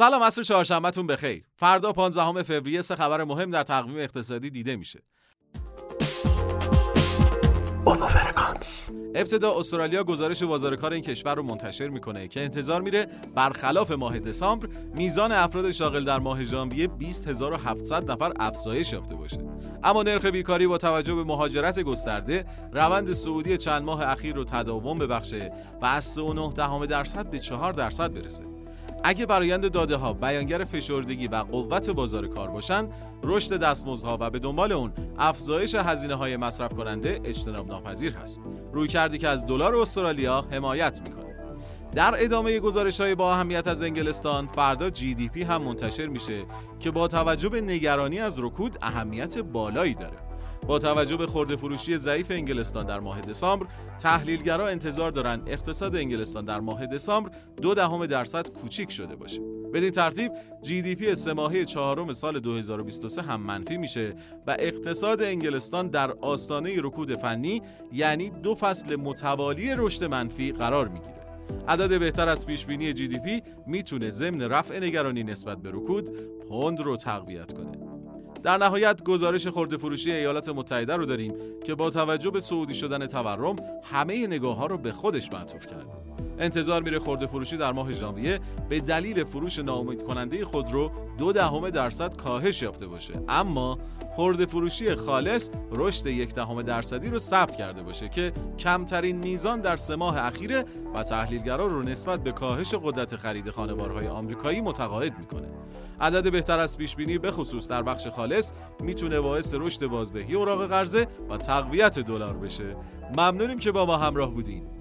سلام عصر چهارشنبهتون بخیر. فردا 15 فوریه سه خبر مهم در تقویم اقتصادی دیده میشه. ابتدا استرالیا گزارش بازار کار این کشور رو منتشر می‌کنه که انتظار میره برخلاف ماه دسامبر میزان افراد شاغل در ماه ژانویه 20700 نفر افزایش یافته باشه اما نرخ بیکاری با توجه به مهاجرت گسترده روند سعودی چند ماه اخیر رو تداوم ببخشه و از 3.9 درصد به 4 درصد برسه اگه برایند داده ها بیانگر فشردگی و قوت بازار کار باشن رشد دستمزدها و به دنبال اون افزایش هزینه های مصرف کننده اجتناب ناپذیر هست. روی کردی که از دلار استرالیا حمایت می‌کنه. در ادامه گزارش های با اهمیت از انگلستان فردا جی دی پی هم منتشر میشه که با توجه به نگرانی از رکود اهمیت بالایی داره. با توجه به خورده فروشی ضعیف انگلستان در ماه دسامبر تحلیلگرا انتظار دارند اقتصاد انگلستان در ماه دسامبر دو دهم درصد کوچیک شده باشه. بدین ترتیب GDP سه ماهه چهارم سال 2023 هم منفی میشه و اقتصاد انگلستان در آستانه رکود فنی یعنی دو فصل متوالی رشد منفی قرار می‌گیره. عدد بهتر از پیش بینی GDP می‌تونه ضمن رفع نگرانی نسبت به رکود پوند رو تقویت کنه. در نهایت گزارش خورده فروشی ایالات متحده رو داریم که با توجه به سعودی شدن تورم همه نگاه ها رو به خودش معطوف کرد. انتظار میره خورده فروشی در ماه ژانویه به دلیل فروش ناامید کننده خودرو دو دهم درصد کاهش یافته باشه. اما خورده فروشی خالص رشد یک دهم درصدی رو ثبت کرده باشه که کمترین میزان در سه ماه اخیره و تحلیلگران رو نسبت به کاهش قدرت خرید خانوارهای آمریکایی متقاعد می‌کنه. عدد بهتر از پیش بینی به خصوص در بخش خالص می‌تونه باعث رشد بازدهی اوراق قرضه و تقویت دلار بشه. ممنونیم که با ما همراه بودین.